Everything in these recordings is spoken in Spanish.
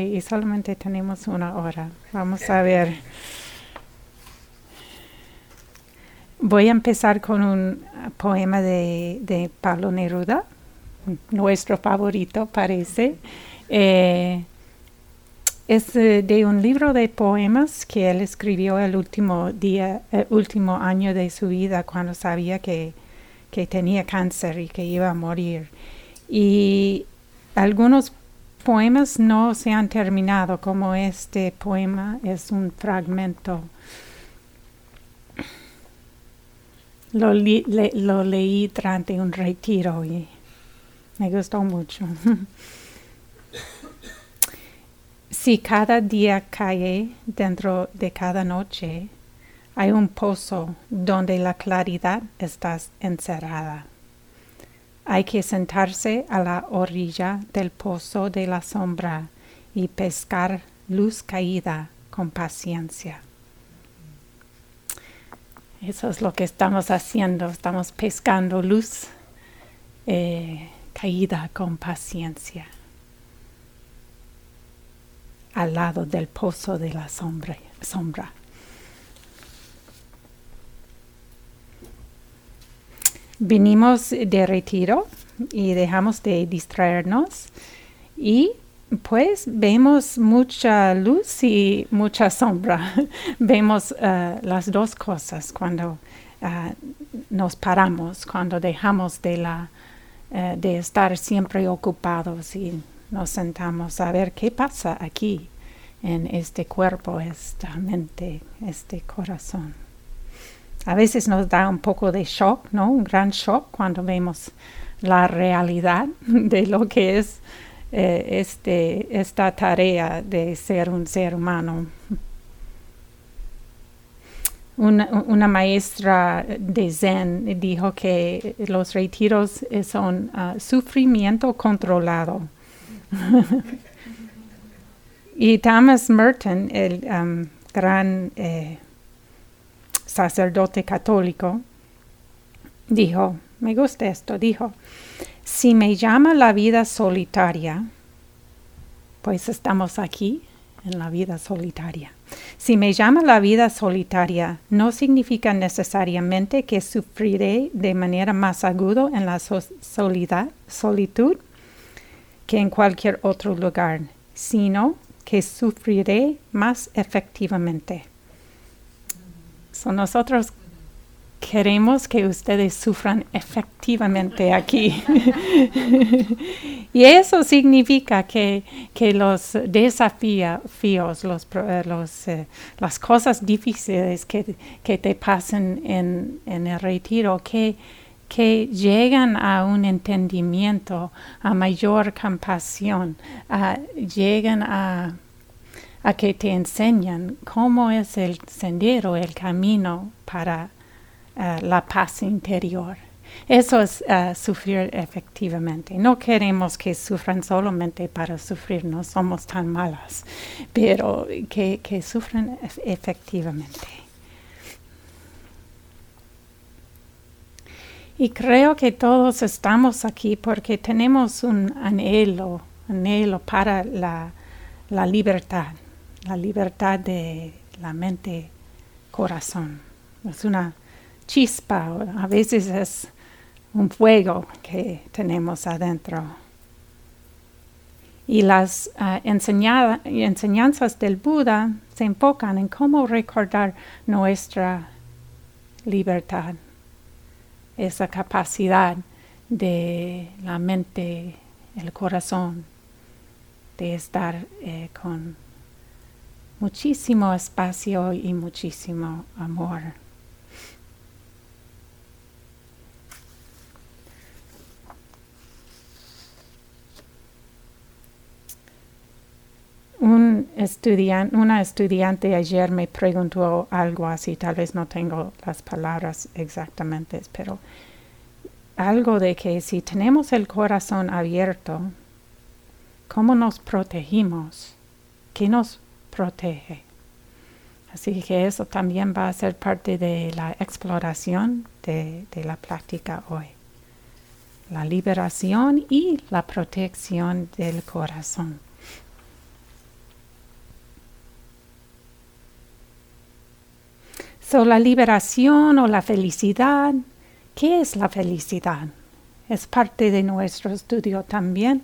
y solamente tenemos una hora. Vamos a ver. Voy a empezar con un poema de, Pablo Neruda, nuestro favorito parece. Eh, es eh, de un libro de poemas que él escribió el último día, el último año de su vida cuando sabía que, que tenía cáncer y que iba a morir. Y algunos poemas no se han terminado, como este poema es un fragmento. Lo, lo leí durante un retiro y me gustó mucho. si cada día cae dentro de cada noche, hay un pozo donde la claridad está encerrada. Hay que sentarse a la orilla del pozo de la sombra y pescar luz caída con paciencia. Eso es lo que estamos haciendo, estamos pescando luz eh, caída con paciencia al lado del pozo de la sombra. sombra. Vinimos de retiro y dejamos de distraernos y pues vemos mucha luz y mucha sombra. vemos uh, las dos cosas cuando uh, nos paramos, cuando dejamos de, la, uh, de estar siempre ocupados y nos sentamos a ver qué pasa aquí en este cuerpo, esta mente, este corazón. A veces nos da un poco de shock, ¿no? Un gran shock cuando vemos la realidad de lo que es eh, este, esta tarea de ser un ser humano. Una, maestra de Zen dijo que los retiros son ah, sufrimiento controlado. y Thomas Merton, el um, gran eh, sacerdote católico, dijo, me gusta esto, dijo, si me llama la vida solitaria, pues estamos aquí en la vida solitaria. Si me llama la vida solitaria, no significa necesariamente que sufriré de manera más aguda en la soledad, solitud que en cualquier otro lugar, sino que sufriré más efectivamente. So nosotros queremos que ustedes sufran efectivamente aquí. y eso significa que, los desafíos, los, los, eh, las cosas difíciles que, te pasan en, en el retiro, que que llegan a un entendimiento, a mayor compasión, llegan a, que te enseñan cómo es el sendero, el camino para eh, la paz interior. Eso es eh, sufrir efectivamente. No queremos que sufran solamente para sufrir, no somos tan malas, pero que, que sufran efectivamente. Y creo que todos estamos aquí porque tenemos un anhelo, anhelo para la, libertad, la libertad de la mente, corazón. Es una chispa, a veces es un fuego que tenemos adentro. Y las uh, enseñanzas del Buda se enfocan en cómo recordar nuestra libertad, esa capacidad de la mente, el corazón, de estar eh, con muchísimo espacio y muchísimo amor. Un una estudiante ayer me preguntó algo así, tal vez no tengo las palabras exactamente, pero algo de que si tenemos el corazón abierto, ¿cómo nos protegimos? ¿Qué nos protege. Así que eso también va a ser parte de la exploración de, la práctica hoy. La liberación y la protección del corazón. So, la liberación o la felicidad, ¿qué es la felicidad? Es parte de nuestro estudio también.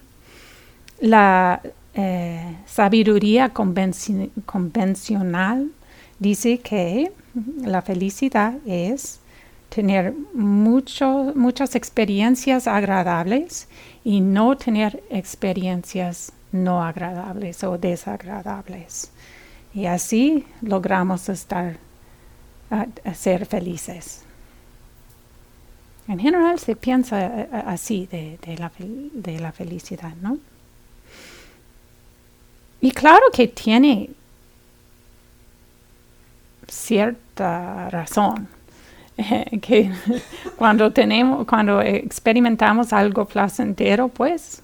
La, eh, sabiduría convencional dice que la felicidad es tener muchas experiencias agradables y no tener experiencias no agradables o desagradables. Y así logramos estar a, ser felices. En general se piensa eh, eh, así de, la, de la felicidad, ¿no? Y claro que tiene cierta razón que cuando tenemos cuando experimentamos algo placentero pues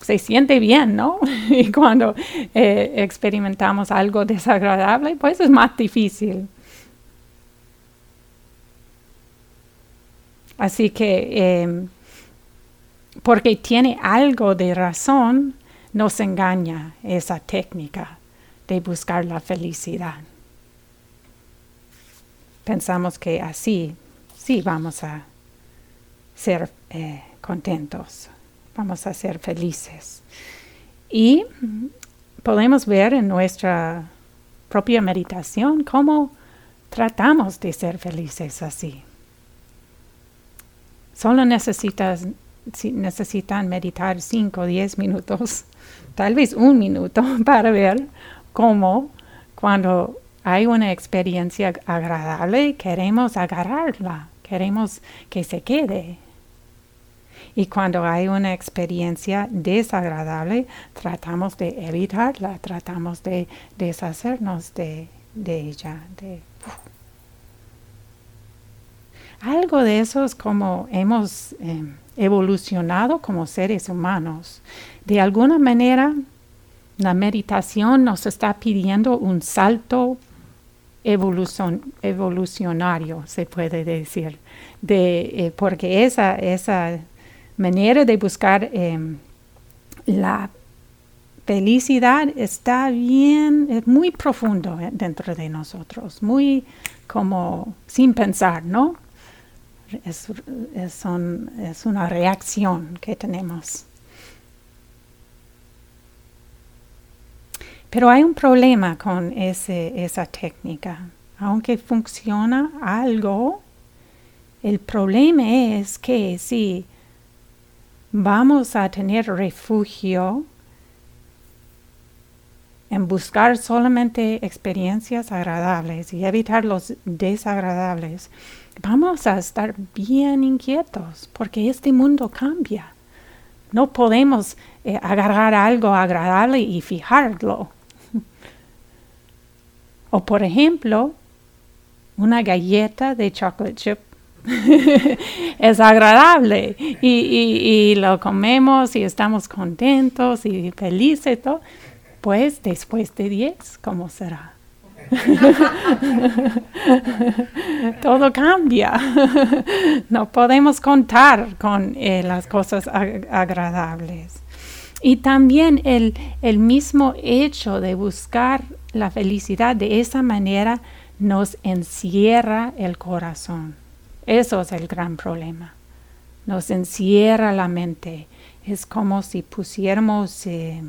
se siente bien, ¿no? y cuando eh, experimentamos algo desagradable, pues es más difícil. Así que, em, porque tiene algo de razón, nos engaña esa técnica de buscar la felicidad. Pensamos que así, sí vamos a ser eh, contentos, vamos a ser felices. Y podemos ver en nuestra propia meditación cómo tratamos de ser felices así. Solo necesitas, necesitan meditar 5 o 10 minutos, tal vez un minuto, para ver cómo cuando hay una experiencia agradable queremos agarrarla, queremos que se quede. Y cuando hay una experiencia desagradable, tratamos de evitarla, tratamos de deshacernos de, ella, de algo de eso es como hemos em, evolucionado como seres humanos. De alguna manera, la meditación nos está pidiendo un salto evolucionario, se puede decir, de, eh, porque esa, esa manera de buscar em, la felicidad está bien, es muy profundo eh, dentro de nosotros, muy como sin pensar, ¿no? es, es, una reacción que tenemos. Pero hay un problema con ese, esa técnica. Aunque funciona algo, el problema es que si vamos a tener refugio en buscar solamente experiencias agradables y evitar los desagradables, vamos a estar bien inquietos porque este mundo cambia. No podemos eh, agarrar algo agradable y fijarlo. o por ejemplo, una galleta de chocolate chip es agradable y, lo comemos y estamos contentos y felices. Pues después de 10, ¿cómo será? Todo cambia. no podemos contar con eh, las cosas agradables. Y también el, el mismo hecho de buscar la felicidad de esa manera nos encierra el corazón. Eso es el gran problema. Nos encierra la mente. Es como si pusiéramos eh,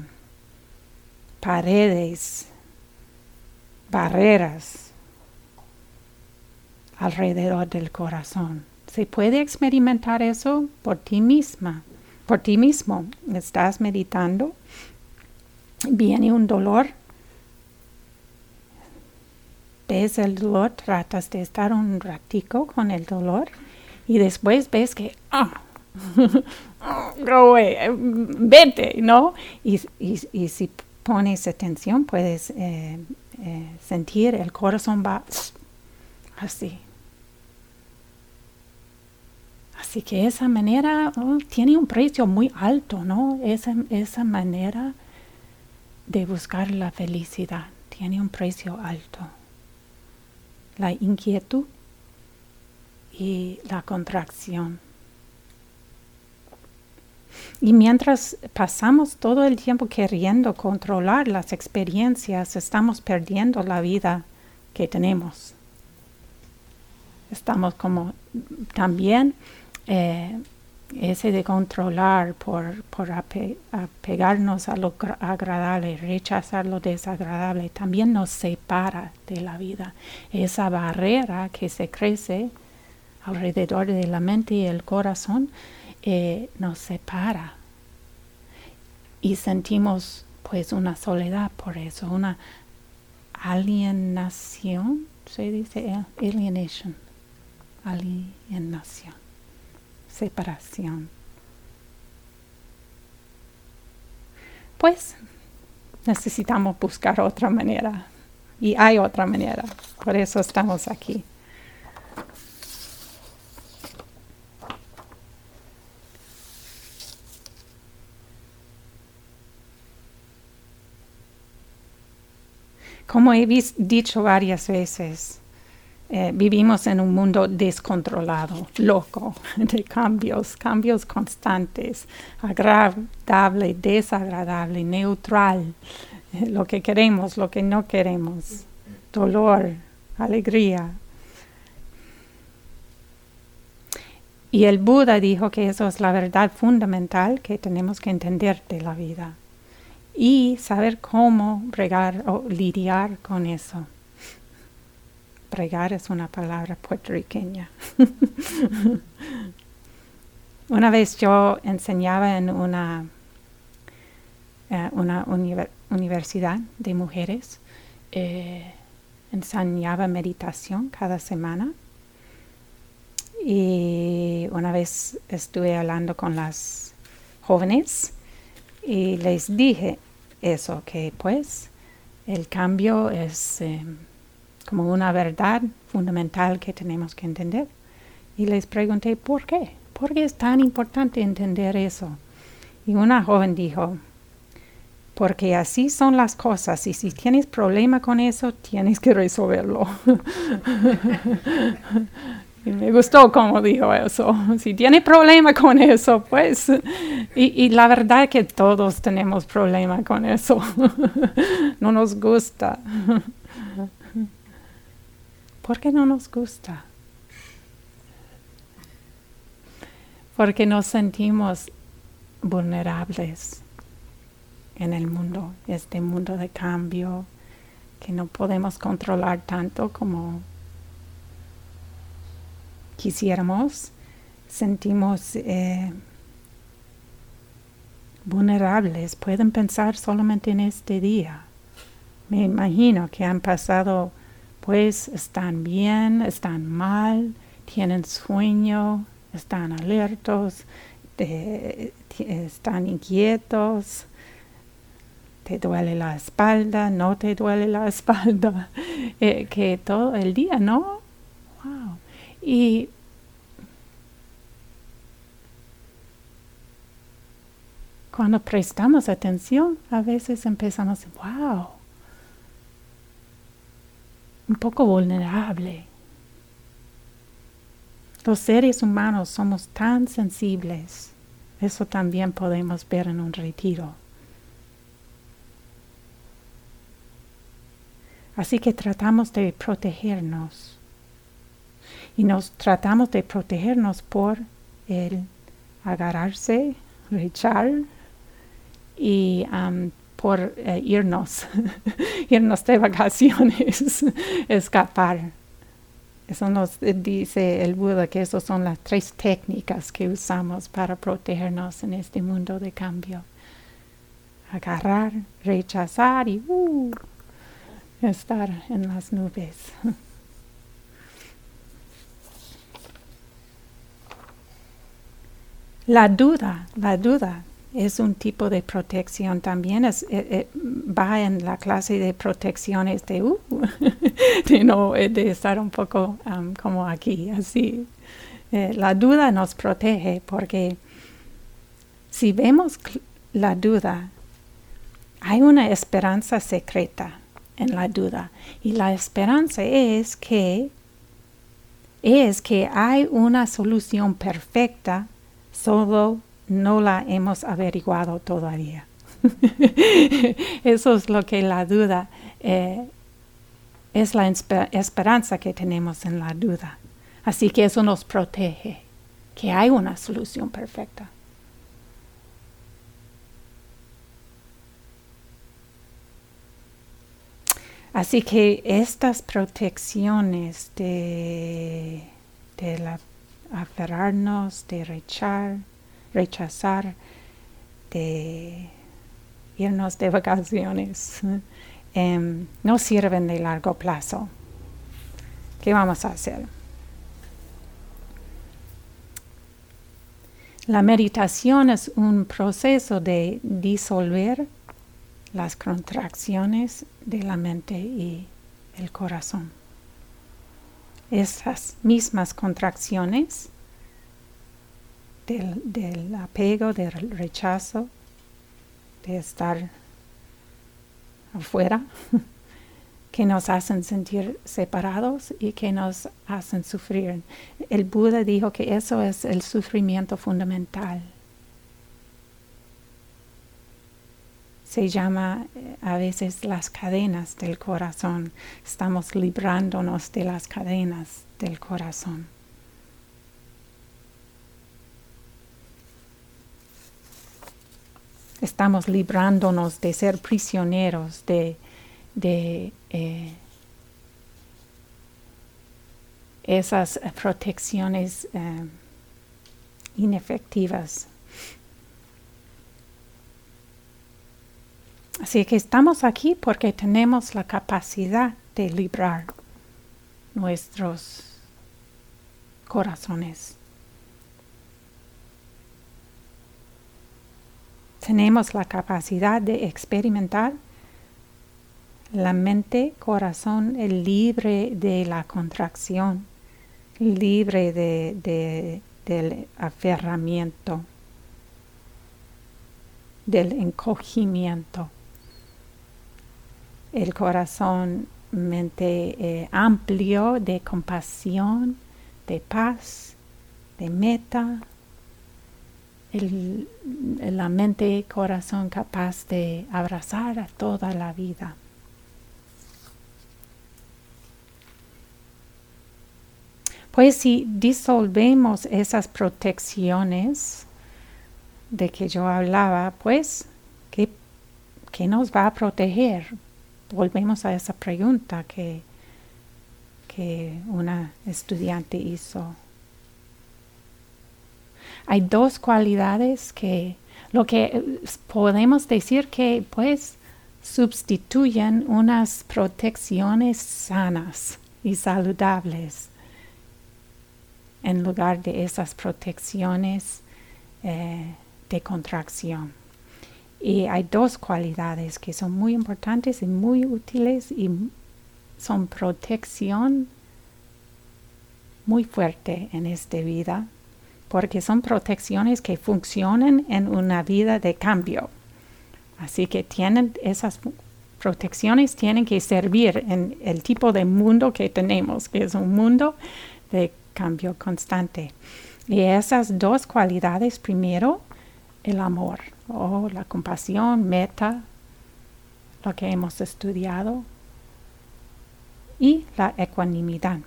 paredes barreras alrededor del corazón. Se puede experimentar eso por ti misma, por ti mismo. Estás meditando, viene un dolor, ves el dolor, tratas de estar un ratico con el dolor y después ves que, ah, vete, ¿no? Y, y, si pones atención puedes eh, eh, sentir el corazón va así. Así que esa manera oh, tiene un precio muy alto, ¿no? Esa, esa manera de buscar la felicidad tiene un precio alto. La inquietud y la contracción. Y mientras pasamos todo el tiempo queriendo controlar las experiencias, estamos perdiendo la vida que tenemos, Estamos como también eh, ese de controlar por, por apegarnos a lo agradable, rechazar lo desagradable, también nos separa de la vida. Esa barrera que se crece alrededor de la mente y el corazón eh, nos separa y sentimos pues una soledad por eso, una alienación, se dice alienation, alienación separación. Pues necesitamos buscar otra manera. Y hay otra manera. Por eso estamos aquí. Como he dicho varias veces, eh, vivimos en un mundo descontrolado, loco, de cambios, cambios constantes, agradable, desagradable, neutral, eh, lo que queremos, lo que no queremos, dolor, alegría. Y el Buda dijo que eso es la verdad fundamental que tenemos que entender de la vida y saber cómo bregar o lidiar con eso. Pregar es una palabra puertorriqueña. una vez yo enseñaba en una, eh, una universidad de mujeres, eh, enseñaba meditación cada semana. Y una vez estuve hablando con las jóvenes y les dije eso, que pues el cambio es... Eh, como una verdad fundamental que tenemos que entender. Y les pregunté, ¿por qué? ¿Por qué es tan importante entender eso? Y una joven dijo, porque así son las cosas y si tienes problema con eso, tienes que resolverlo. y me gustó como dijo eso. Si tiene problema con eso, pues... Y, y la verdad es que todos tenemos problema con eso. no nos gusta. ¿Por qué no nos gusta? Porque nos sentimos vulnerables en el mundo, este mundo de cambio que no podemos controlar tanto como quisiéramos. Sentimos eh, vulnerables. Pueden pensar solamente en este día. Me imagino que han pasado pues están bien, están mal, tienen sueño, están alertos, están inquietos, te duele la espalda, no te duele la espalda, eh, que todo el día, ¿no? Wow. Y cuando prestamos atención, a veces empezamos, wow, un poco vulnerable. Los seres humanos somos tan sensibles. Eso también podemos ver en un retiro. Así que tratamos de protegernos. Y nos tratamos de protegernos por el agarrarse, echar y por eh, irnos, irnos de vacaciones, escapar. Eso nos dice el Buda que esas son las tres técnicas que usamos para protegernos en este mundo de cambio. Agarrar, rechazar y uh, estar en las nubes. La duda, la duda es un tipo de protección también. Es, eh, eh, va en la clase de protecciones de, uh, de, no, eh, de estar un poco um, como aquí, así. la duda nos protege porque si vemos la duda, hay una esperanza secreta en la duda. Y la esperanza es que es que hay una solución perfecta, solo no la hemos averiguado todavía. Eso es lo que la duda eh, es la esperanza que tenemos en la duda. Así que eso nos protege, que hay una solución perfecta. Así que estas protecciones de, de aferrarnos, de rechazar, rechazar, de irnos de vacaciones, em, no sirven de largo plazo. ¿Qué vamos a hacer? La meditación es un proceso de disolver las contracciones de la mente y el corazón. Esas mismas contracciones del, apego, del rechazo, de estar afuera, que nos hacen sentir separados y que nos hacen sufrir. El Buda dijo que eso es el sufrimiento fundamental se llama eh, a veces las cadenas del corazón. Estamos librándonos de las cadenas del corazón. Estamos librándonos de ser prisioneros, de, eh, esas protecciones eh, inefectivas Así que estamos aquí porque tenemos la capacidad de librar nuestros corazones. Tenemos la capacidad de experimentar la mente, corazón, libre de la contracción, libre de, del aferramiento, del encogimiento. El corazón mente eh, amplio de compasión, de paz, de meta, la mente corazón capaz de abrazar a toda la vida. Pues si disolvemos esas protecciones de que yo hablaba, pues, ¿qué, qué nos va a proteger? volvemos a esa pregunta que, que una estudiante hizo. Hay dos cualidades que lo que eh, podemos decir que pues sustituyen unas protecciones sanas y saludables en lugar de esas protecciones eh, de contracción. Y hay dos cualidades que son muy importantes y muy útiles y son protección muy fuerte en esta vida, porque son protecciones que funcionan en una vida de cambio. Así que tienen esas protecciones tienen que servir en el tipo de mundo que tenemos, que es un mundo de cambio constante. Y esas dos cualidades, primero, el amor o la compasión, meta, lo que hemos estudiado, y la ecuanimidad.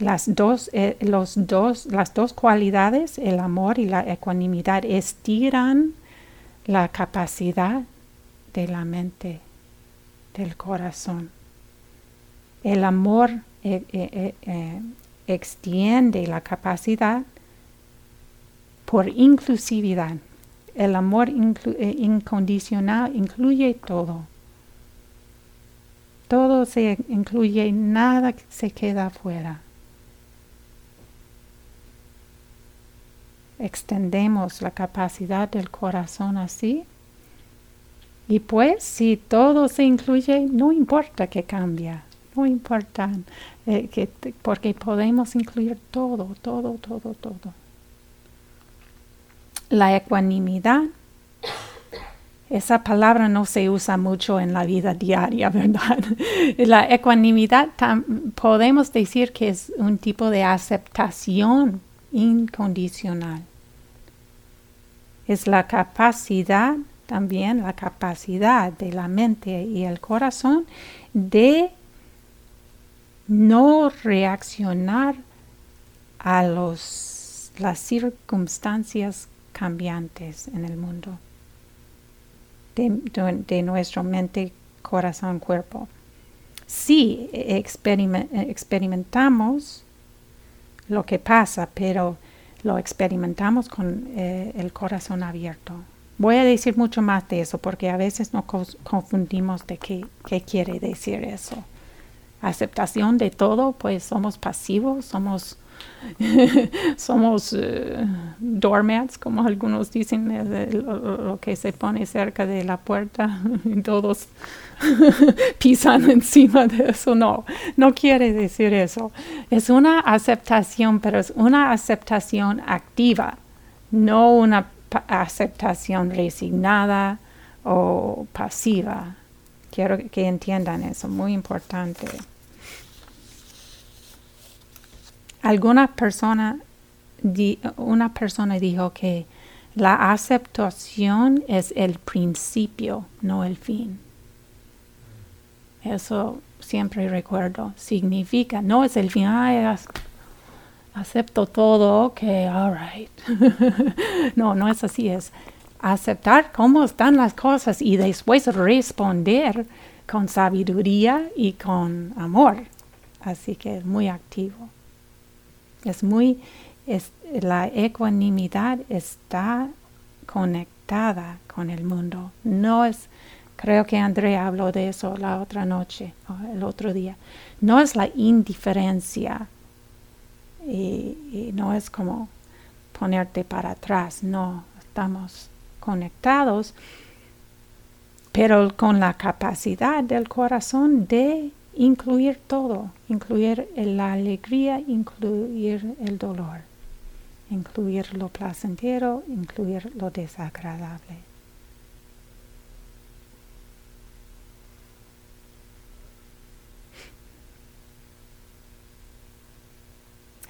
Las dos, eh, los dos, las dos cualidades, el amor y la ecuanimidad, estiran la capacidad de la mente, del corazón. El amor eh, eh, extiende la capacidad por inclusividad. El amor incondicional incluye todo. Todo se incluye, nada se queda afuera. Extendemos la capacidad del corazón así. Y pues si todo se incluye, no importa que cambie, no importa, eh, que, porque podemos incluir todo, todo, todo, todo la ecuanimidad. Esa palabra no se usa mucho en la vida diaria, ¿verdad? La ecuanimidad podemos decir que es un tipo de aceptación incondicional. Es la capacidad, también la capacidad de la mente y el corazón de no reaccionar a los, las circunstancias cambiantes en el mundo de, nuestra mente, corazón, cuerpo. Sí, experimentamos lo que pasa, pero lo experimentamos con eh, el corazón abierto. Voy a decir mucho más de eso porque a veces nos confundimos de qué, quiere decir eso. Aceptación de todo, pues somos pasivos, somos somos uh, doormats, como algunos dicen, lo, que se pone cerca de la puerta todos pisan encima de eso. No, no quiere decir eso. Es una aceptación, pero es una aceptación activa, no una aceptación resignada o pasiva. Quiero que entiendan eso, muy importante. alguna persona, una persona dijo que la aceptación es el principio, no el fin. Eso siempre recuerdo. Significa, no es el fin, acepto todo, ok, all right. no, no es así, es aceptar cómo están las cosas y después responder con sabiduría y con amor. Así que es muy activo. Es muy, la ecuanimidad está conectada con el mundo. No es, creo que André habló de eso la otra noche, o el otro día. No es la indiferencia no es como ponerte para atrás, no, estamos conectados, pero con la capacidad del corazón de incluir todo, incluir la alegría, incluir el dolor, incluir lo placentero, incluir lo desagradable.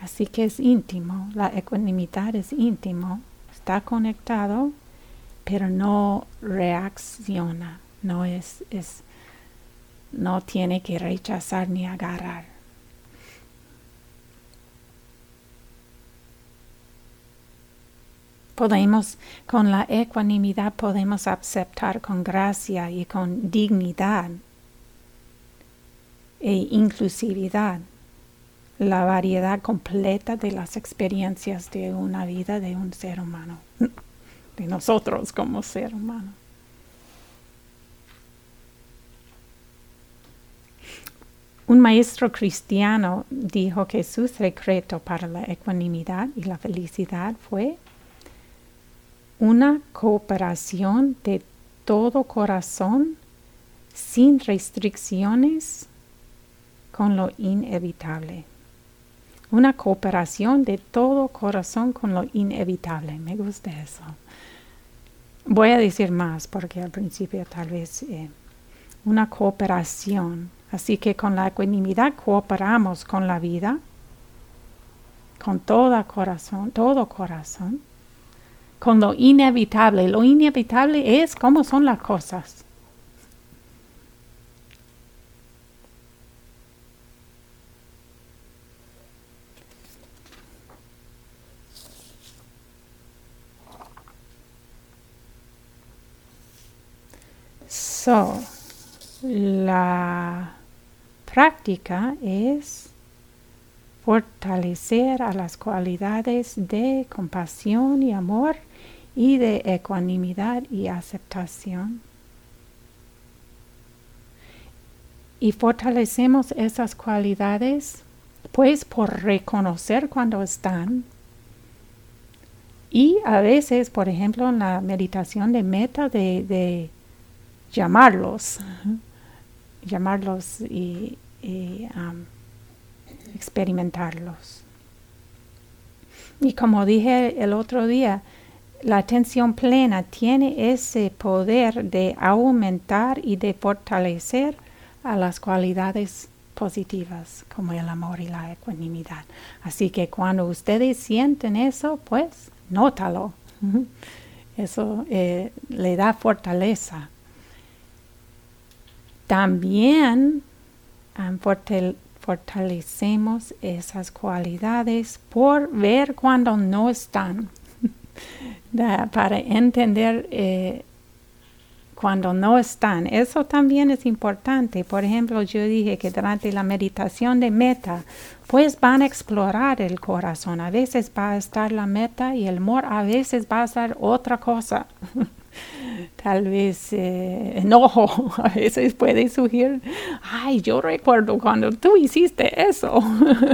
Así que es íntimo, la ecuanimidad es íntimo, está conectado, pero no reacciona, no es, es no tiene que rechazar ni agarrar. Podemos, con la ecuanimidad, podemos aceptar con gracia y con dignidad e inclusividad la variedad completa de las experiencias de una vida de un ser humano, de nosotros como ser humano. Un maestro cristiano dijo que su secreto para la ecuanimidad y la felicidad fue una cooperación de todo corazón sin restricciones con lo inevitable. Una cooperación de todo corazón con lo inevitable. Me gusta eso. Voy a decir más porque al principio tal vez eh, una cooperación Así que con la ecuanimidad cooperamos con la vida, con todo corazón, todo corazón, con lo inevitable. Lo inevitable es cómo son las cosas. So, la práctica es fortalecer a las cualidades de compasión y amor y de ecuanimidad y aceptación. Y fortalecemos esas cualidades pues por reconocer cuando están. Y a veces, por ejemplo, en la meditación de meta, de, llamarlos llamarlos y, um, experimentarlos. Y como dije el otro día, la atención plena tiene ese poder de aumentar y de fortalecer a las cualidades positivas como el amor y la ecuanimidad. Así que cuando ustedes sienten eso, pues nótalo. Eso eh, le da fortaleza también fortalecemos esas cualidades por ver cuando no están, para entender eh, cuando no están. Eso también es importante. Por ejemplo, yo dije que durante la meditación de meta, pues van a explorar el corazón. A veces va a estar la meta y el amor a veces va a estar otra cosa. tal vez eh, enojo, a veces puede surgir, ay, yo recuerdo cuando tú hiciste eso,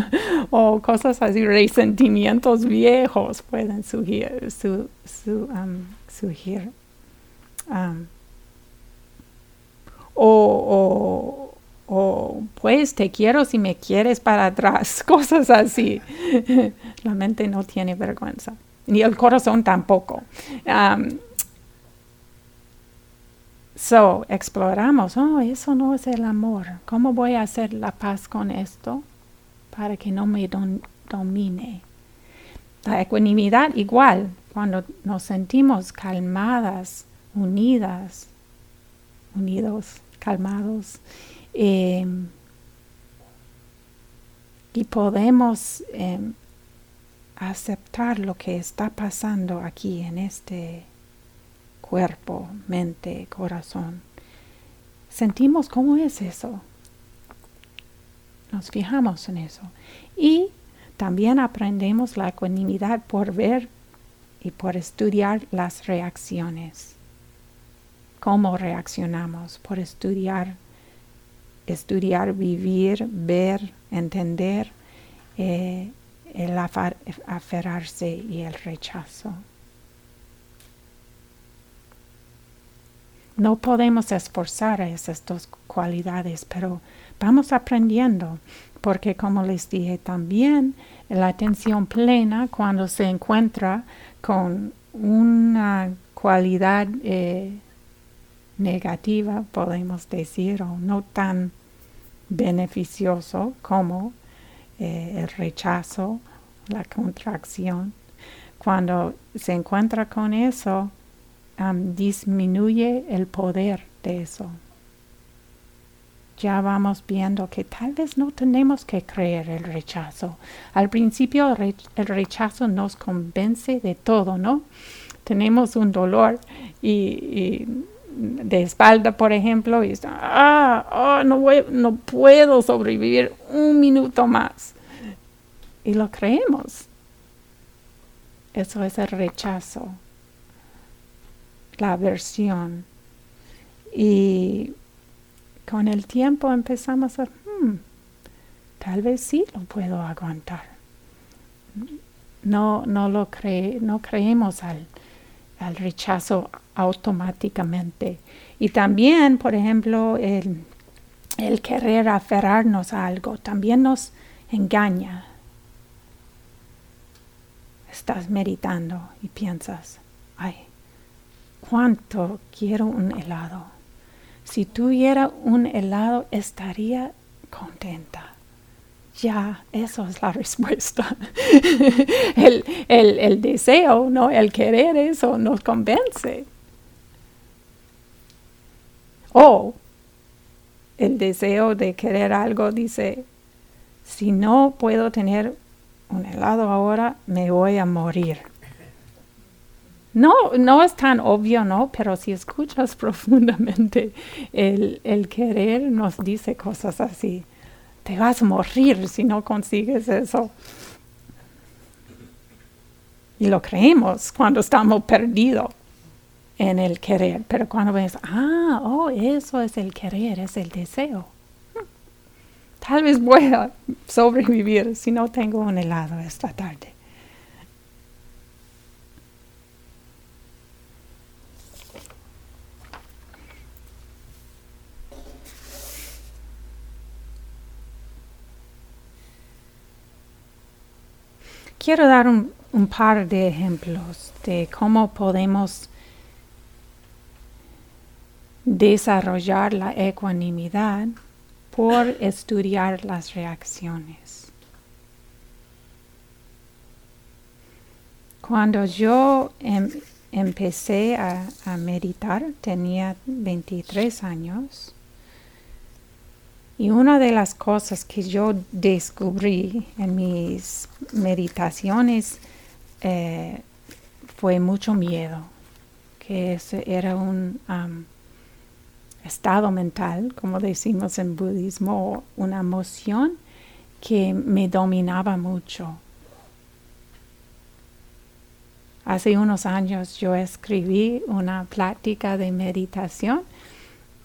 o cosas así, resentimientos viejos pueden surgir. Su, um, surgir. O, o, pues te quiero si me quieres para atrás, cosas así. La mente no tiene vergüenza, ni el corazón tampoco. So, exploramos, oh, eso no es el amor. ¿Cómo voy a hacer la paz con esto para que no me domine? La ecuanimidad igual, cuando nos sentimos calmadas, unidas, unidos, calmados, em, y podemos em, aceptar lo que está pasando aquí en este cuerpo, mente, corazón. Sentimos cómo es eso. Nos fijamos en eso. Y también aprendemos la ecuanimidad por ver y por estudiar las reacciones. Cómo reaccionamos, por estudiar, estudiar, vivir, ver, entender eh, el aferrarse y el rechazo. No podemos esforzar esas dos cualidades, pero vamos aprendiendo, porque como les dije también, la atención plena cuando se encuentra con una cualidad eh, negativa, podemos decir, o no tan beneficioso como eh, el rechazo, la contracción. Cuando se encuentra con eso, disminuye el poder de eso. Ya vamos viendo que tal vez no tenemos que creer el rechazo. Al principio el rechazo nos convence de todo, ¿no? Tenemos un dolor y, de espalda, por ejemplo, y ah, oh, no, no puedo sobrevivir un minuto más. Y lo creemos. Eso es el rechazo la aversión. Y con el tiempo empezamos a, hmm, tal vez sí lo puedo aguantar. No, no lo cree, no creemos al, al rechazo automáticamente. Y también, por ejemplo, el, el querer aferrarnos a algo también nos engaña. Estás meditando y piensas, cuánto quiero un helado. Si tuviera un helado estaría contenta. Ya, eso es la respuesta. el, el deseo, ¿no? El querer eso nos convence. O el deseo de querer algo dice, si no puedo tener un helado ahora, me voy a morir. No, no es tan obvio, ¿no? Pero si escuchas profundamente, el, querer nos dice cosas así. Te vas a morir si no consigues eso. Y lo creemos cuando estamos perdidos en el querer. Pero cuando ves, ah, oh, eso es el querer, es el deseo. Tal vez voy a sobrevivir si no tengo un helado esta tarde. Quiero dar un, par de ejemplos de cómo podemos desarrollar la ecuanimidad por estudiar las reacciones. Cuando yo em, empecé a, meditar, tenía 23 años, Y una de las cosas que yo descubrí en mis meditaciones eh, fue mucho miedo, que ese era un estado mental, como decimos en budismo, una emoción que me dominaba mucho. Hace unos años yo escribí una plática de meditación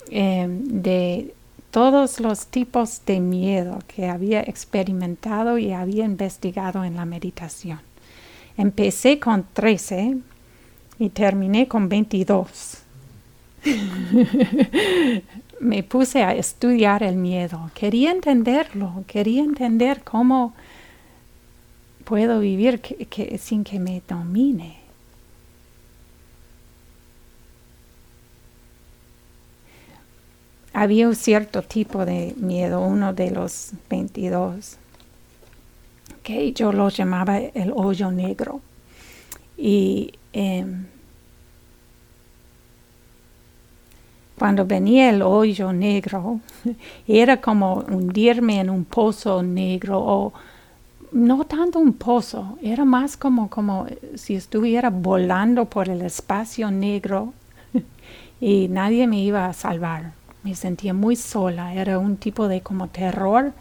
em, de todos los tipos de miedo que había experimentado y había investigado en la meditación. Empecé con 13 y terminé con 22. Me puse a estudiar el miedo. Quería entenderlo, quería entender cómo puedo vivir sin que me domine. Había un cierto tipo de miedo, uno de los 22, que yo lo llamaba el hoyo negro. Y em, cuando venía el hoyo negro, era como hundirme en un pozo negro o no tanto un pozo, era más como, como si estuviera volando por el espacio negro y nadie me iba a salvar. Me sentía muy sola, era un tipo de como terror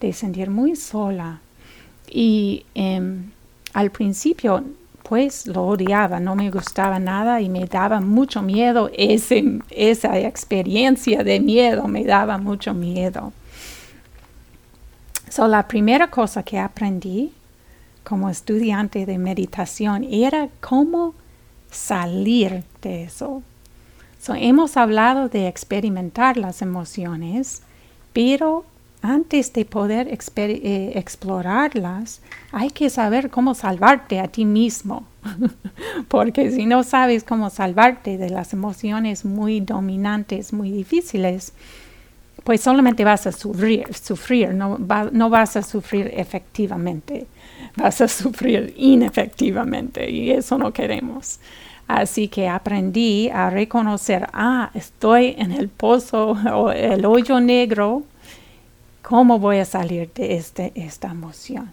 de sentir muy sola. Y em, al principio pues lo odiaba, no me gustaba nada y me daba mucho miedo, ese, esa experiencia de miedo me daba mucho miedo. So, la primera cosa que aprendí como estudiante de meditación era cómo salir de eso. So, hemos hablado de experimentar las emociones, pero antes de poder eh, explorarlas, hay que saber cómo salvarte a ti mismo. Porque si no sabes cómo salvarte de las emociones muy dominantes, muy difíciles, pues solamente vas a sufrir, no vas a sufrir efectivamente, vas a sufrir inefectivamente y eso no queremos. Así que aprendí a reconocer, ah, estoy en el pozo o el hoyo negro, ¿cómo voy a salir de este, esta emoción?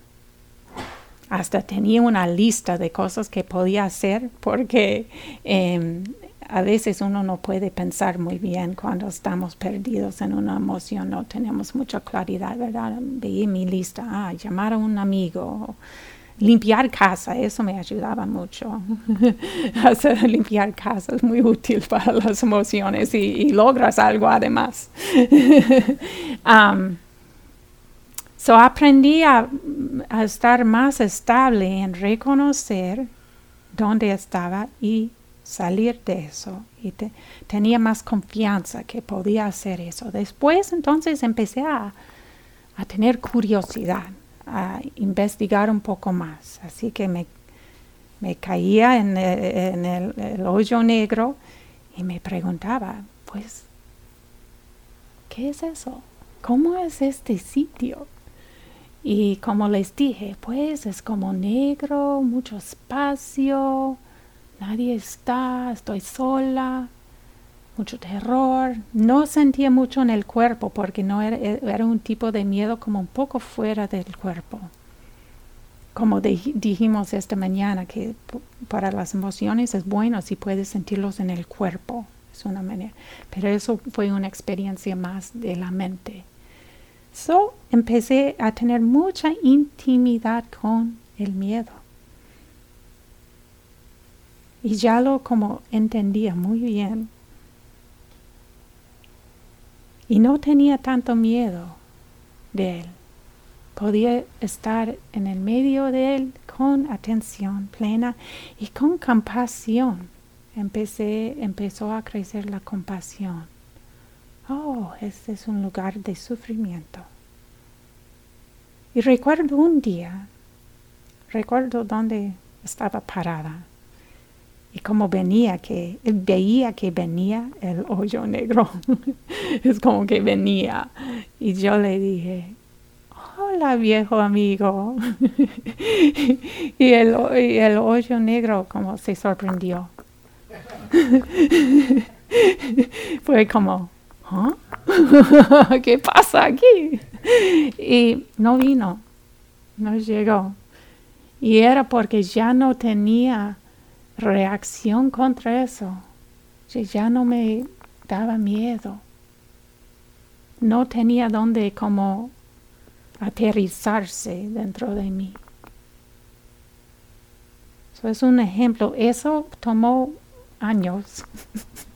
Hasta tenía una lista de cosas que podía hacer porque em, a veces uno no puede pensar muy bien cuando estamos perdidos en una emoción, no tenemos mucha claridad, ¿verdad? Veí mi lista, ah, llamar a un amigo, limpiar casa, eso me ayudaba mucho. Limpiar casa es muy útil para las emociones y, logras algo además. um, so aprendí a, estar más estable en reconocer dónde estaba y salir de eso y tenía más confianza que podía hacer eso. Después entonces empecé a, tener curiosidad, a investigar un poco más. Así que me, caía en, el, hoyo negro y me preguntaba, pues, ¿qué es eso? ¿Cómo es este sitio? Y como les dije, pues es como negro, mucho espacio, nadie está, estoy sola, mucho terror. No sentía mucho en el cuerpo porque no era, era un tipo de miedo como un poco fuera del cuerpo. Como dijimos esta mañana, que para las emociones es bueno si puedes sentirlos en el cuerpo. Es una manera. Pero eso fue una experiencia más de la mente. So empecé a tener mucha intimidad con el miedo. Y ya lo como entendía muy bien. Y no tenía tanto miedo de él. Podía estar en el medio de él con atención plena y con compasión. Empecé, empezó a crecer la compasión. Oh, este es un lugar de sufrimiento. Y recuerdo un día, recuerdo dónde estaba parada y cómo venía que veía que venía el hoyo negro es como que venía y yo le dije hola viejo amigo y, el, el hoyo negro como se sorprendió fue como ¿Ah? ¿Qué pasa aquí? Y no vino, no llegó. Y era porque ya no tenía reacción contra eso. Ya no me daba miedo. No tenía donde como aterrizarse dentro de mí. Eso es un ejemplo. Eso tomó años,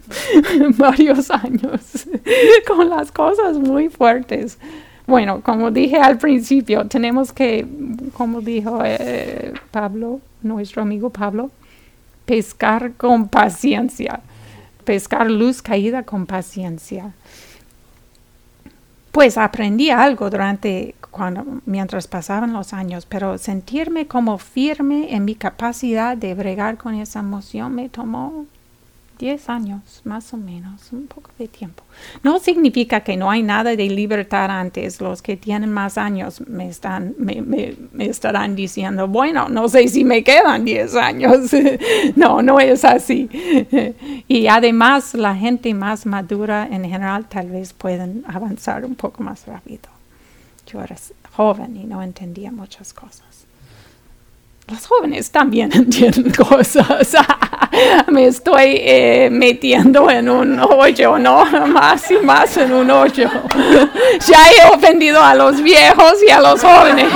varios años, con las cosas muy fuertes. Bueno, como dije al principio, tenemos que, como dijo eh, Pablo, nuestro amigo Pablo, pescar con paciencia, pescar luz caída con paciencia. Pues aprendí algo durante cuando mientras pasaban los años, pero sentirme como firme en mi capacidad de bregar con esa emoción me tomó 10 años, más o menos, un poco de tiempo. No significa que no hay nada de libertad antes. Los que tienen más años me, están, me, me, estarán diciendo, bueno, no sé si me quedan 10 años. no, no es así. y además la gente más madura en general tal vez pueden avanzar un poco más rápido. Yo era joven y no entendía muchas cosas los jóvenes también entienden cosas. Me estoy eh, metiendo en un hoyo, ¿no? Más y más en un hoyo. ya he ofendido a los viejos y a los jóvenes.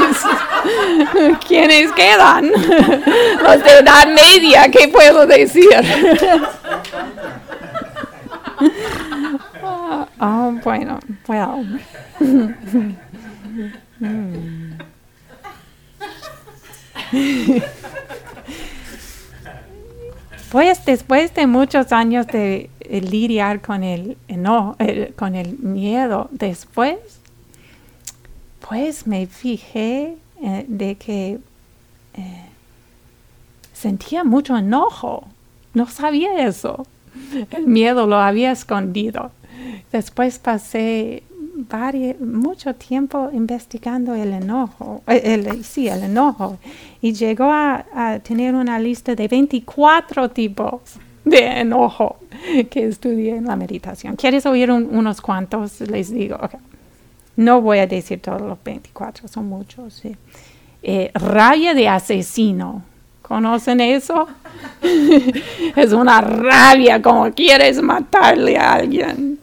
¿Quiénes quedan? Los de edad media, ¿qué puedo decir? oh, bueno, well. pues después de muchos años de lidiar con el, no, con el miedo, después, pues me fijé eh, de que eh, sentía mucho enojo. No sabía eso. El miedo lo había escondido. Después pasé mucho tiempo investigando el enojo, eh, el, sí, el enojo, y llegó a, tener una lista de 24 tipos de enojo que estudié en la meditación. ¿Quieres oír unos cuantos? Les digo, no voy a decir todos los 24, son muchos. Eh, rabia de asesino. ¿Conocen eso? es una rabia como quieres matarle a alguien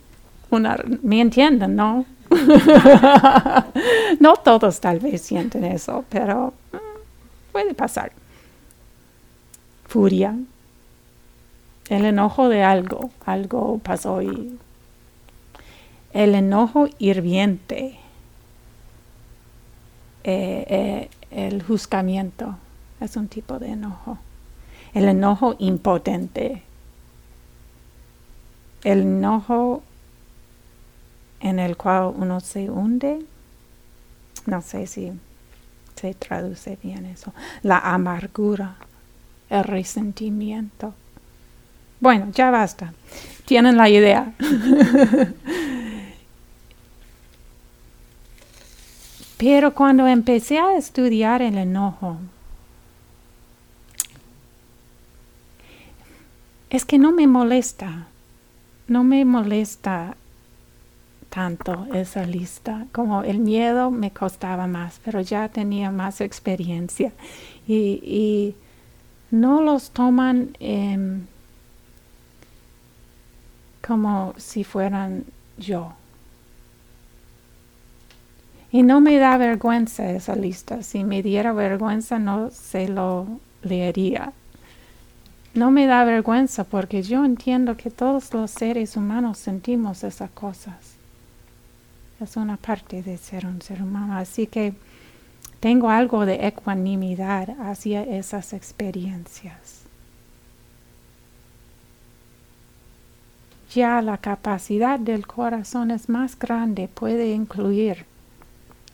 me entienden, ¿no? no todos tal vez sienten eso, pero mm, puede pasar. Furia, el enojo de algo, algo pasó y el enojo hirviente, eh, eh, el juzgamiento es un tipo de enojo, el enojo impotente, el enojo en el cual uno se hunde. No sé si se traduce bien eso. La amargura, el resentimiento. Bueno, ya basta. Tienen la idea. Pero cuando empecé a estudiar el enojo, es que no me molesta, no me molesta tanto esa lista, como el miedo me costaba más, pero ya tenía más experiencia y, no los toman como si fueran yo. Y no me da vergüenza esa lista. Si me diera vergüenza no se lo leería. No me da vergüenza porque yo entiendo que todos los seres humanos sentimos esas cosas es una parte de ser un ser humano. Así que tengo algo de ecuanimidad hacia esas experiencias. Ya la capacidad del corazón es más grande, puede incluir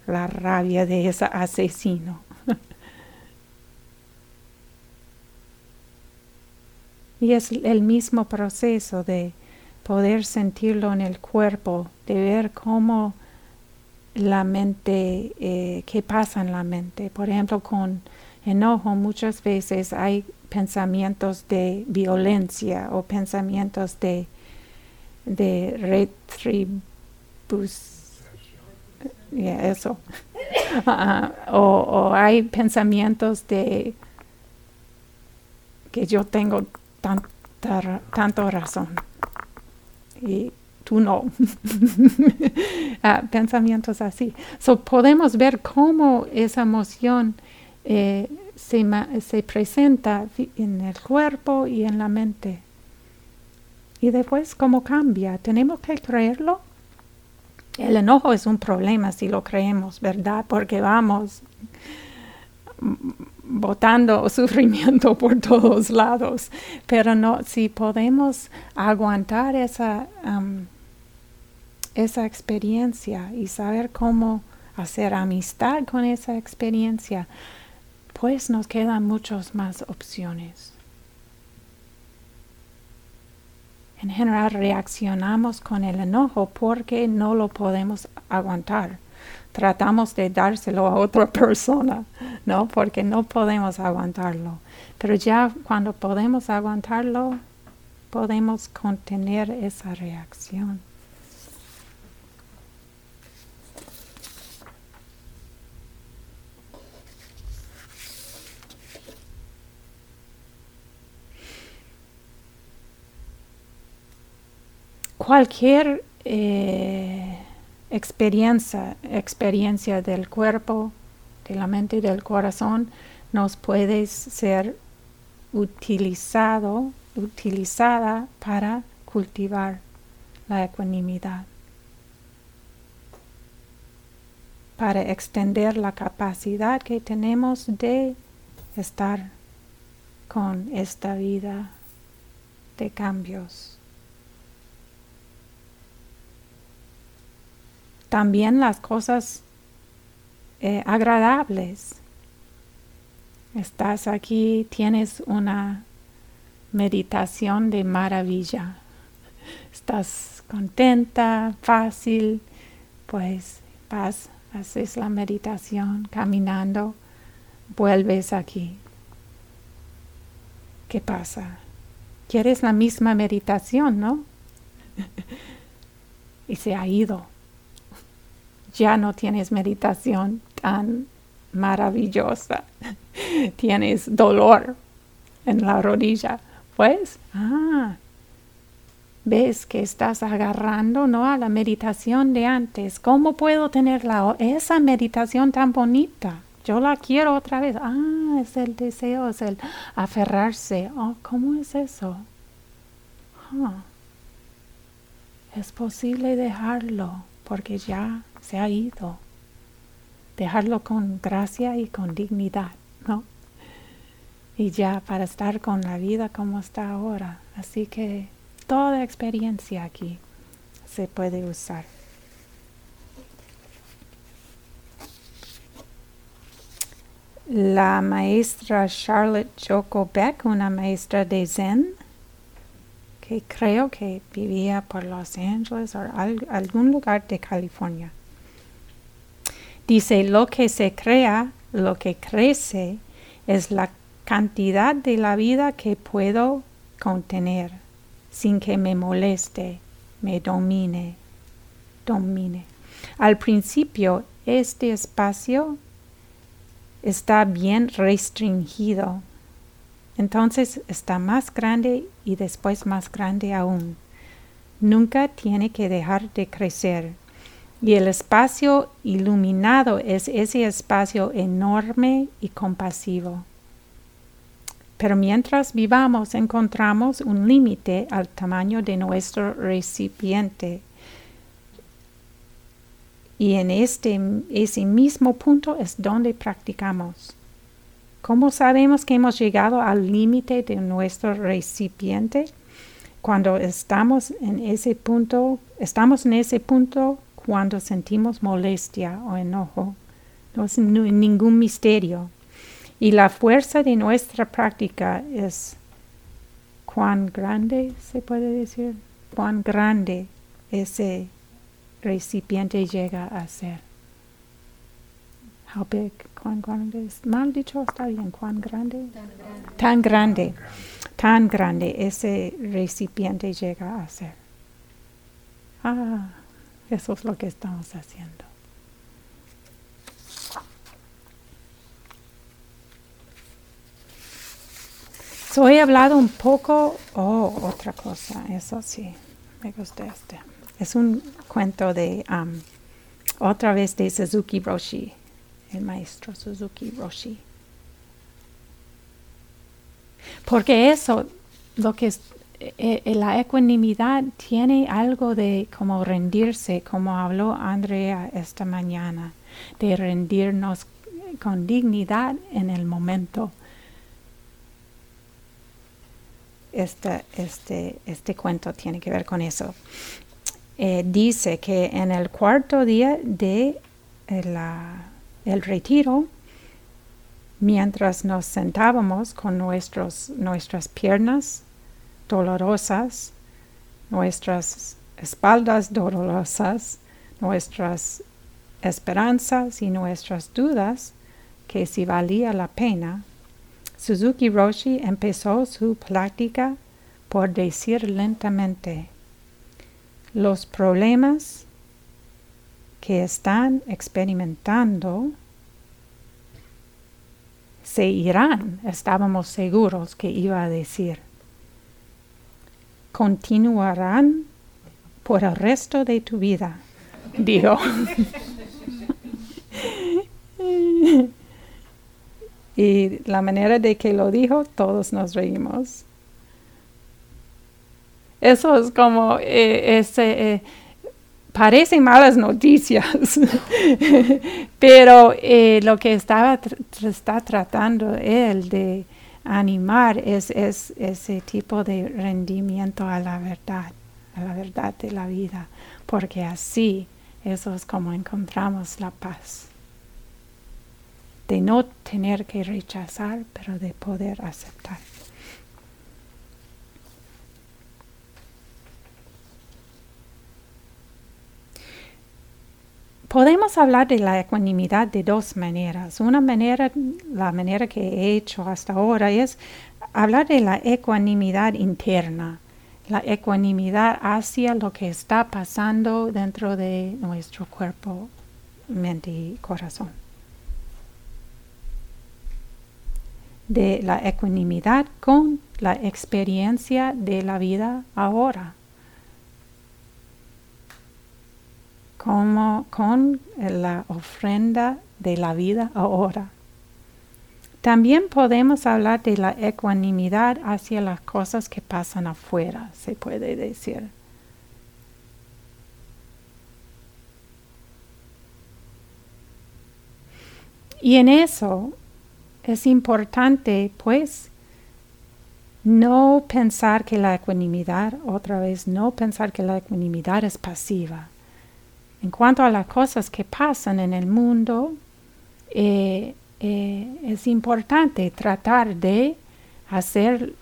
la rabia de ese asesino. y es el mismo proceso de poder sentirlo en el cuerpo, de ver cómo la mente, eh, qué pasa en la mente. Por ejemplo, con enojo muchas veces hay pensamientos de violencia o pensamientos de, de eso. Ah, o, hay pensamientos de que yo tengo tanta, tanto razón y tú no. Ah, pensamientos así. So, podemos ver cómo esa emoción eh, se, se presenta en el cuerpo y en la mente. Y después cómo cambia. Tenemos que creerlo el enojo es un problema si lo creemos, ¿verdad? Porque vamos botando sufrimiento por todos lados. Pero no, si podemos aguantar esa, esa experiencia y saber cómo hacer amistad con esa experiencia, pues nos quedan muchas más opciones. En general reaccionamos con el enojo porque no lo podemos aguantar. Tratamos de dárselo a otra persona, ¿no? Porque no podemos aguantarlo. Pero ya cuando podemos aguantarlo, podemos contener esa reacción. Cualquier eh, experiencia, experiencia del cuerpo, de la mente y del corazón nos puede ser utilizado, utilizada para cultivar la ecuanimidad, para extender la capacidad que tenemos de estar con esta vida de cambios. También las cosas eh, agradables. Estás aquí, tienes una meditación de maravilla. Estás contenta, fácil, pues vas, haces la meditación caminando, vuelves aquí. ¿Qué pasa? Quieres la misma meditación, ¿no? y se ha ido ya no tienes meditación tan maravillosa. tienes dolor en la rodilla. Pues, ah, ves que estás agarrando no a la meditación de antes. ¿Cómo puedo tener esa meditación tan bonita? Yo la quiero otra vez. Ah, es el deseo, es el aferrarse. Oh, ¿Cómo es eso? Ah, es posible dejarlo porque ya se ha ido. Dejarlo con gracia y con dignidad, ¿no? Y ya para estar con la vida como está ahora. Así que toda experiencia aquí se puede usar. La maestra Charlotte Choco Beck, una maestra de Zen, creo que vivía por Los Ángeles o algún lugar de California. Dice, lo que se crea, lo que crece, es la cantidad de la vida que puedo contener sin que me moleste, me domine, domine. Al principio, este espacio está bien restringido. Entonces está más grande y después más grande aún. Nunca tiene que dejar de crecer. Y el espacio iluminado es ese espacio enorme y compasivo. Pero mientras vivamos encontramos un límite al tamaño de nuestro recipiente. Y en este, ese mismo punto es donde practicamos. ¿Cómo sabemos que hemos llegado al límite de nuestro recipiente? Cuando estamos en ese punto, estamos en ese punto cuando sentimos molestia o enojo. No es ningún misterio. Y la fuerza de nuestra práctica es cuán grande, se puede decir, cuán grande ese recipiente llega a ser. How big, cuán grande es. Mal dicho, está bien, cuán grande. Tan grande. Tan grande ese recipiente llega a ser. Ah Eso es lo que estamos haciendo. So he hablado un poco, oh, otra cosa, eso sí, me gusta este. Es un cuento de, um, otra vez de Suzuki Roshi, el maestro Suzuki Roshi. Porque eso, lo que es, eh, eh, la ecuanimidad tiene algo de como rendirse, como habló Andrea esta mañana, de rendirnos con dignidad en el momento este, este, este cuento tiene que ver con eso. Eh, dice que en el cuarto día de eh, el retiro, mientras nos sentábamos con nuestras piernas dolorosas, nuestras espaldas dolorosas, nuestras esperanzas y nuestras dudas, que si valía la pena, Suzuki Roshi empezó su plática por decir lentamente, los problemas que están experimentando se irán, estábamos seguros que iba a decir. Continuarán por el resto de tu vida, dijo. Y la manera de que lo dijo, todos nos reímos. Eso es como, eh, ese, eh, parecen malas noticias, pero eh, lo que estaba está tratando él de animar es, es ese tipo de rendimiento a la verdad, a la verdad de la vida, porque así eso es como encontramos la paz de no tener que rechazar, pero de poder aceptar. Podemos hablar de la ecuanimidad de dos maneras. Una manera, la manera que he hecho hasta ahora es hablar de la ecuanimidad interna, la ecuanimidad hacia lo que está pasando dentro de nuestro cuerpo, mente y corazón. de la ecuanimidad con la experiencia de la vida ahora. Como con la ofrenda de la vida ahora. También podemos hablar de la ecuanimidad hacia las cosas que pasan afuera, se puede decir. Y en eso es importante, pues, no pensar que la ecuanimidad, otra vez, no pensar que la ecuanimidad es pasiva. En cuanto a las cosas que pasan en el mundo, eh, eh, es importante tratar de hacer,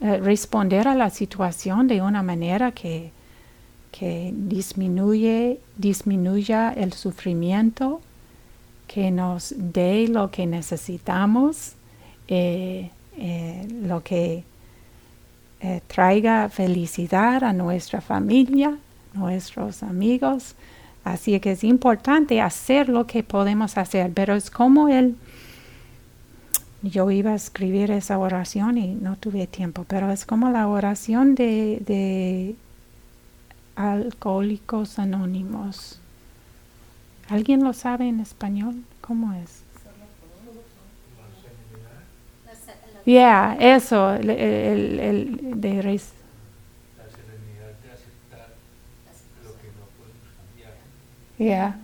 eh, responder a la situación de una manera que, que disminuye, disminuya el sufrimiento que nos dé lo que necesitamos, lo que traiga felicidad a nuestra familia, nuestros amigos. Así que es importante hacer lo que podemos hacer, pero es como el... Yo iba a escribir esa oración y no tuve tiempo, pero es como la oración de, de alcohólicos anónimos. ¿Alguien lo sabe en español? ¿Cómo es? Yeah, eso, el, el, el de res La serenidad de aceptar lo que no podemos cambiar. Yeah. La, tercera frase es, y la sabiduría para conocer la diferencia.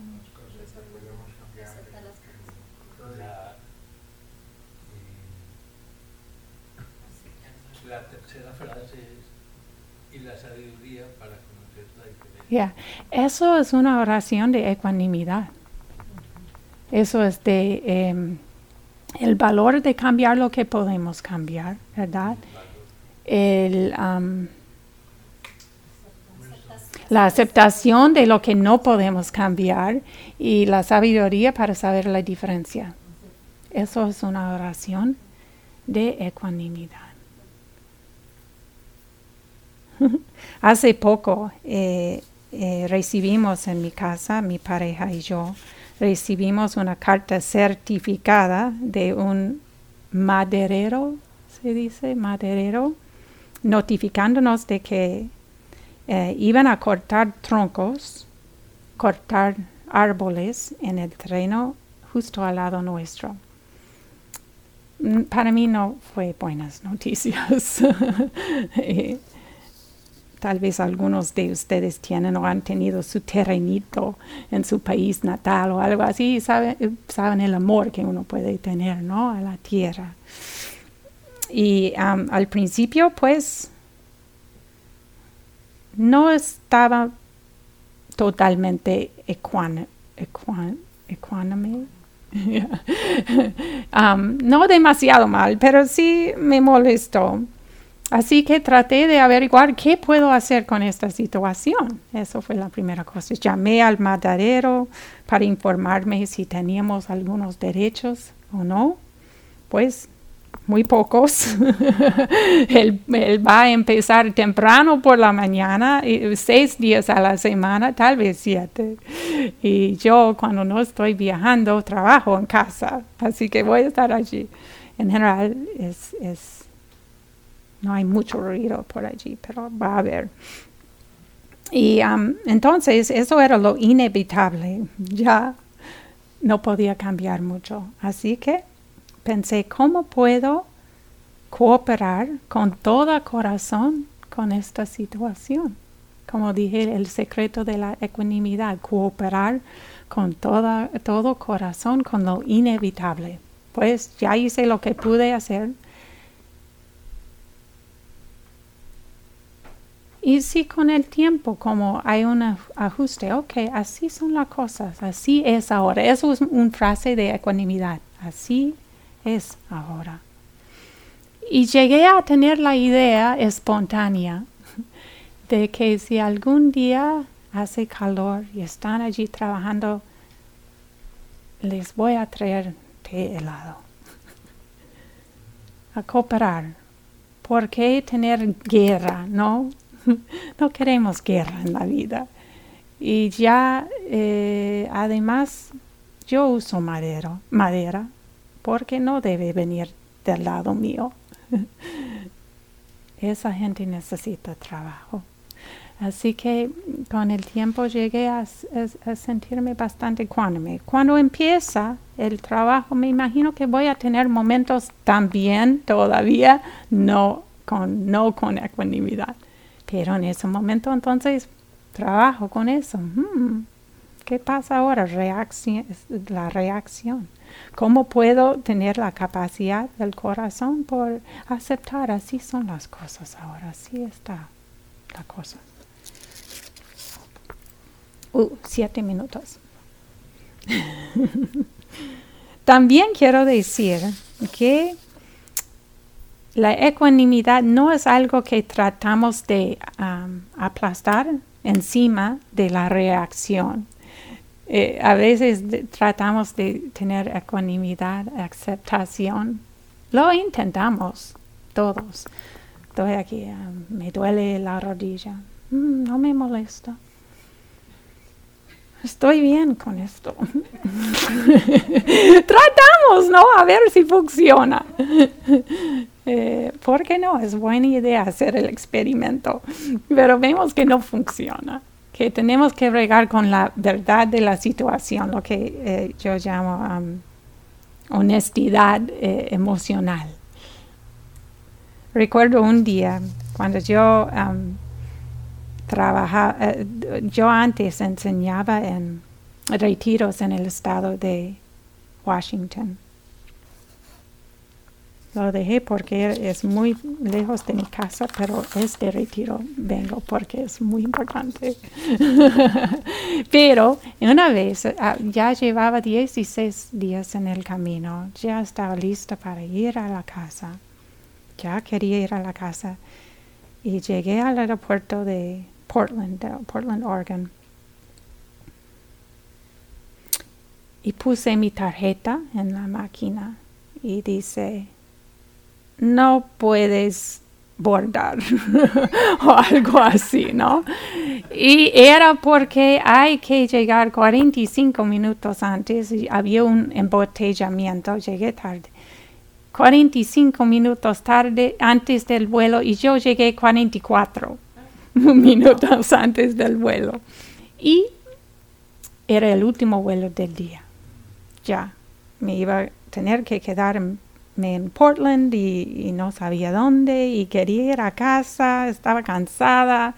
Yeah. Eso es una oración de ecuanimidad. Eso es de em, el valor de cambiar lo que podemos cambiar, ¿verdad? La aceptación de lo que no podemos cambiar y la sabiduría para saber la diferencia. Eso es una oración de ecuanimidad. Hace poco eh, eh, recibimos en mi casa, mi pareja y yo, recibimos una carta certificada de un maderero, se dice maderero, notificándonos de que eh, iban a cortar troncos, cortar árboles en el terreno justo al lado nuestro. Mm, para mí no fue buenas noticias. Eh, tal vez algunos de ustedes tienen o han tenido su terrenito en su país natal o algo así, saben, saben el amor que uno puede tener, ¿no? A la tierra. Y al principio, pues, no estaba totalmente ecuánime. no demasiado mal, pero sí me molestó. Así que traté de averiguar qué puedo hacer con esta situación. Eso fue la primera cosa. Llamé al madadero para informarme si teníamos algunos derechos o no. Pues muy pocos. él, va a empezar temprano por la mañana, seis días a la semana, tal vez siete. Y yo cuando no estoy viajando, trabajo en casa, así que voy a estar allí. En general es, es no hay mucho ruido por allí, pero va a haber. Y um, entonces eso era lo inevitable, ya no podía cambiar mucho. Así que pensé, ¿cómo puedo cooperar con todo corazón con esta situación? Como dije, el secreto de la ecuanimidad, cooperar con toda, todo corazón con lo inevitable. Pues ya hice lo que pude hacer. Y si con el tiempo, como hay un ajuste, ok, así son las cosas, así es ahora. Eso es una frase de ecuanimidad. Así es ahora. Y llegué a tener la idea espontánea de que si algún día hace calor y están allí trabajando, les voy a traer té helado. A cooperar. ¿Por qué tener guerra? No, no queremos guerra en la vida. Y ya, eh, además, yo uso madera, madera porque no debe venir del lado mío. Esa gente necesita trabajo. Así que con el tiempo llegué a, sentirme bastante ecuánime. Cuando empieza el trabajo, me imagino que voy a tener momentos también todavía no con, no con ecuanimidad. Pero en ese momento entonces trabajo con eso. Hmm, ¿Qué pasa ahora? la reacción. ¿Cómo puedo tener la capacidad del corazón por aceptar? Así son las cosas ahora, así está la cosa. Uh, siete minutos. También quiero decir que la ecuanimidad no es algo que tratamos de um, aplastar encima de la reacción. Eh, a veces tratamos de tener ecuanimidad, aceptación. Lo intentamos todos. Estoy aquí, ah, me duele la rodilla. Mm, no me molesta. Estoy bien con esto. Tratamos, ¿no? A ver si funciona. Eh, ¿Por qué no? Es buena idea hacer el experimento, pero vemos que no funciona que tenemos que regar con la verdad de la situación, lo que eh, yo llamo um, honestidad eh, emocional. Recuerdo un día cuando yo um, trabajaba, eh, yo antes enseñaba en retiros en el estado de Washington. Lo dejé porque es muy lejos de mi casa, pero es de retiro. Vengo porque es muy importante. pero una vez ah, ya llevaba 16 días en el camino, ya estaba lista para ir a la casa. Ya quería ir a la casa. Y llegué al aeropuerto de Portland, Portland, Oregon. Y puse mi tarjeta en la máquina y dice no puedes bordar o algo así, ¿no? Y era porque hay que llegar 45 minutos antes y había un embotellamiento, llegué tarde. 45 minutos tarde antes del vuelo y yo llegué 44 minutos antes del vuelo. Y era el último vuelo del día. Ya, me iba a tener que quedarme en Portland y, no sabía dónde y quería ir a casa, estaba cansada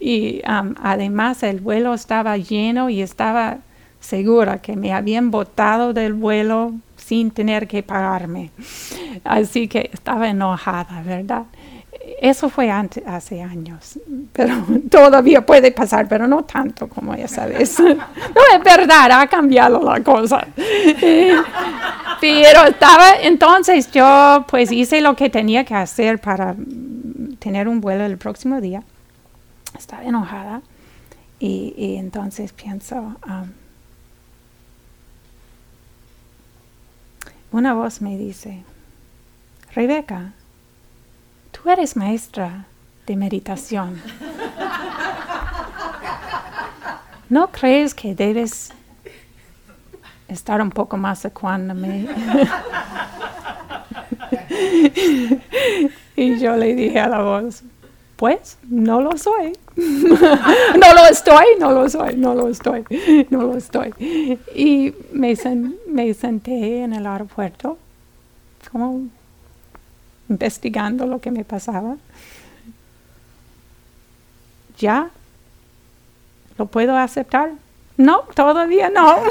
y um, además el vuelo estaba lleno y estaba segura que me habían botado del vuelo sin tener que pagarme. Así que estaba enojada, ¿verdad? Eso fue hace años, pero todavía puede pasar, pero no tanto como ya sabes. No es verdad, ha cambiado la cosa. Pero estaba, entonces yo pues hice lo que tenía que hacer para tener un vuelo el próximo día. Estaba enojada y, entonces pienso, um, una voz me dice, Rebeca, Tú eres maestra de meditación. ¿No crees que debes estar un poco más ecuánime? y yo le dije a la voz, pues no lo soy. no lo estoy, no lo soy, no lo estoy, no lo estoy. Y me, me senté en el aeropuerto como investigando lo que me pasaba. ¿Ya? ¿Lo puedo aceptar? No, todavía no.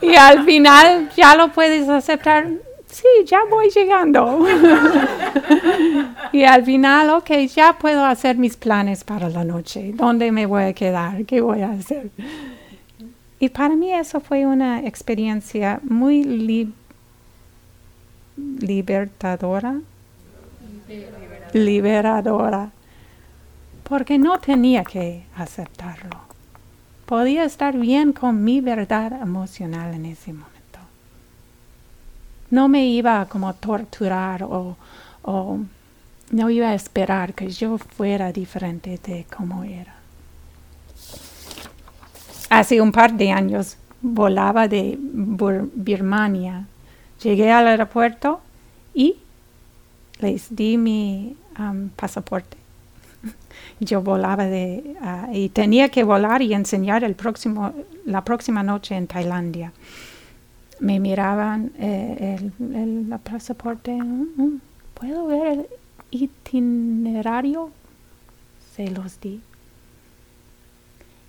y al final, ¿ya lo puedes aceptar? Sí, ya voy llegando. y al final, ok, ya puedo hacer mis planes para la noche. ¿Dónde me voy a quedar? ¿Qué voy a hacer? Y para mí eso fue una experiencia muy libertadora. Liberadora. Porque no tenía que aceptarlo. Podía estar bien con mi verdad emocional en ese momento. No me iba a como torturar o, o no iba a esperar que yo fuera diferente de como era. Hace un par de años volaba de Birmania Llegué al aeropuerto y les di mi um, pasaporte. Yo volaba de uh, y tenía que volar y enseñar el próximo la próxima noche en Tailandia. Me miraban eh, el, pasaporte. Mm, mm, ¿Puedo ver el itinerario? Se los di.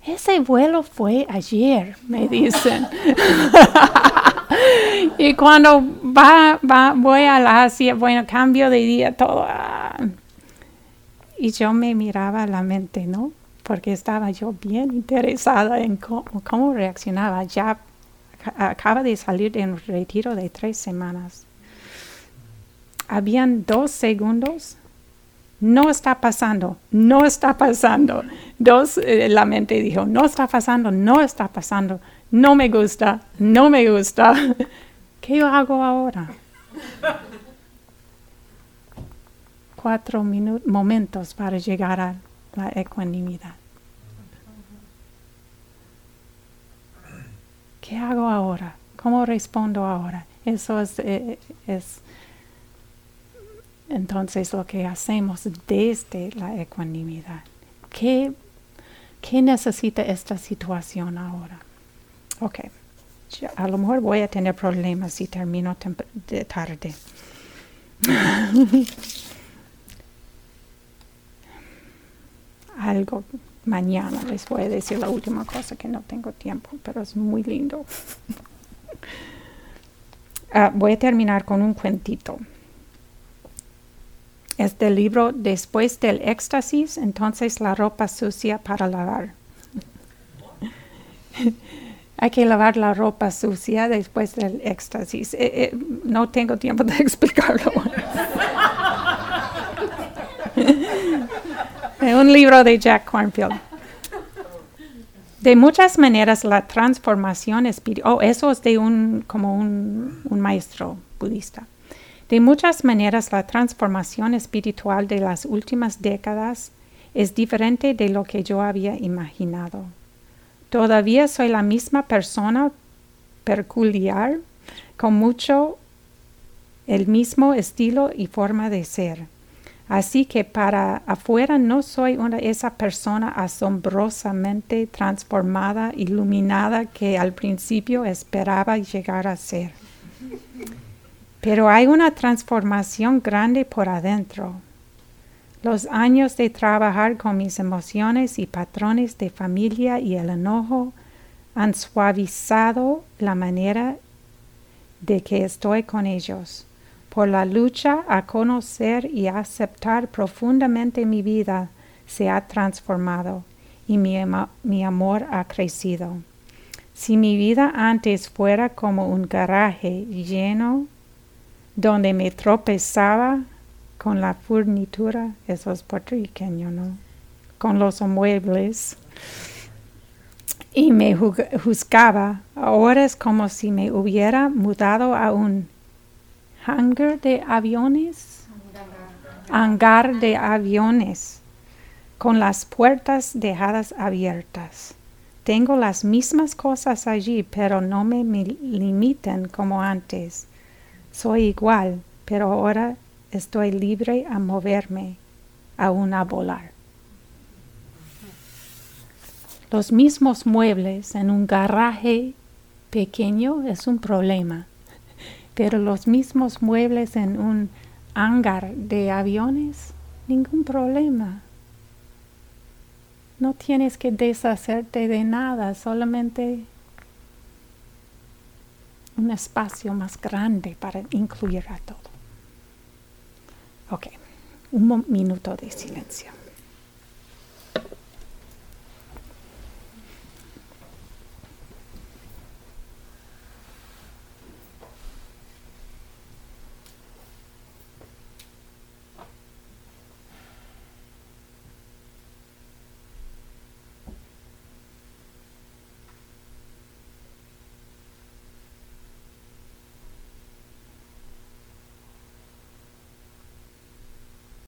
Ese vuelo fue ayer, me dicen. y cuando va, va, voy a la Asia, bueno, cambio de día, todo. Ah. y yo me miraba a la mente, ¿no? Porque estaba yo bien interesada en cómo, reaccionaba. Ya acaba de salir de un retiro de tres semanas. Habían dos segundos no está pasando, no está pasando. Dos, eh, la mente dijo, no está pasando, no está pasando no me gusta, no me gusta. ¿Qué hago ahora? Cuatro momentos para llegar a la ecuanimidad. ¿Qué hago ahora? ¿Cómo respondo ahora? Eso es, eh, es entonces lo que hacemos desde la ecuanimidad. ¿Qué, ¿Qué necesita esta situación ahora? Ok. A lo mejor voy a tener problemas si termino de tarde. Algo mañana les voy a decir la última cosa que no tengo tiempo, pero es muy lindo. Ah, voy a terminar con un cuentito. Es del libro Después del éxtasis, entonces la ropa sucia para lavar. Hay que lavar la ropa sucia después del éxtasis. Eh, eh, no tengo tiempo de explicarlo. un libro de Jack Cornfield. De muchas maneras la transformación espiritual, oh, eso es de un, como un, un maestro budista. De muchas maneras la transformación espiritual de las últimas décadas es diferente de lo que yo había imaginado. Todavía soy la misma persona peculiar, con mucho el mismo estilo y forma de ser. Así que para afuera no soy una esa persona asombrosamente transformada, iluminada que al principio esperaba llegar a ser. Pero hay una transformación grande por adentro. Los años de trabajar con mis emociones y patrones de familia y el enojo han suavizado la manera de que estoy con ellos. Por la lucha a conocer y aceptar profundamente mi vida se ha transformado y mi, mi amor ha crecido. Si mi vida antes fuera como un garaje lleno donde me tropezaba con la furnitura, eso es ¿no? Con los muebles. Y me juzgaba. Ahora es como si me hubiera mudado a un hangar de aviones. Hangar de aviones. Con las puertas dejadas abiertas. Tengo las mismas cosas allí, pero no me limitan como antes. Soy igual, pero ahora estoy libre a moverme, aún a volar. Los mismos muebles en un garaje pequeño es un problema, pero los mismos muebles en un hangar de aviones, ningún problema. No tienes que deshacerte de nada, solamente un espacio más grande para incluir a todo. Ok, un minuto de silencio.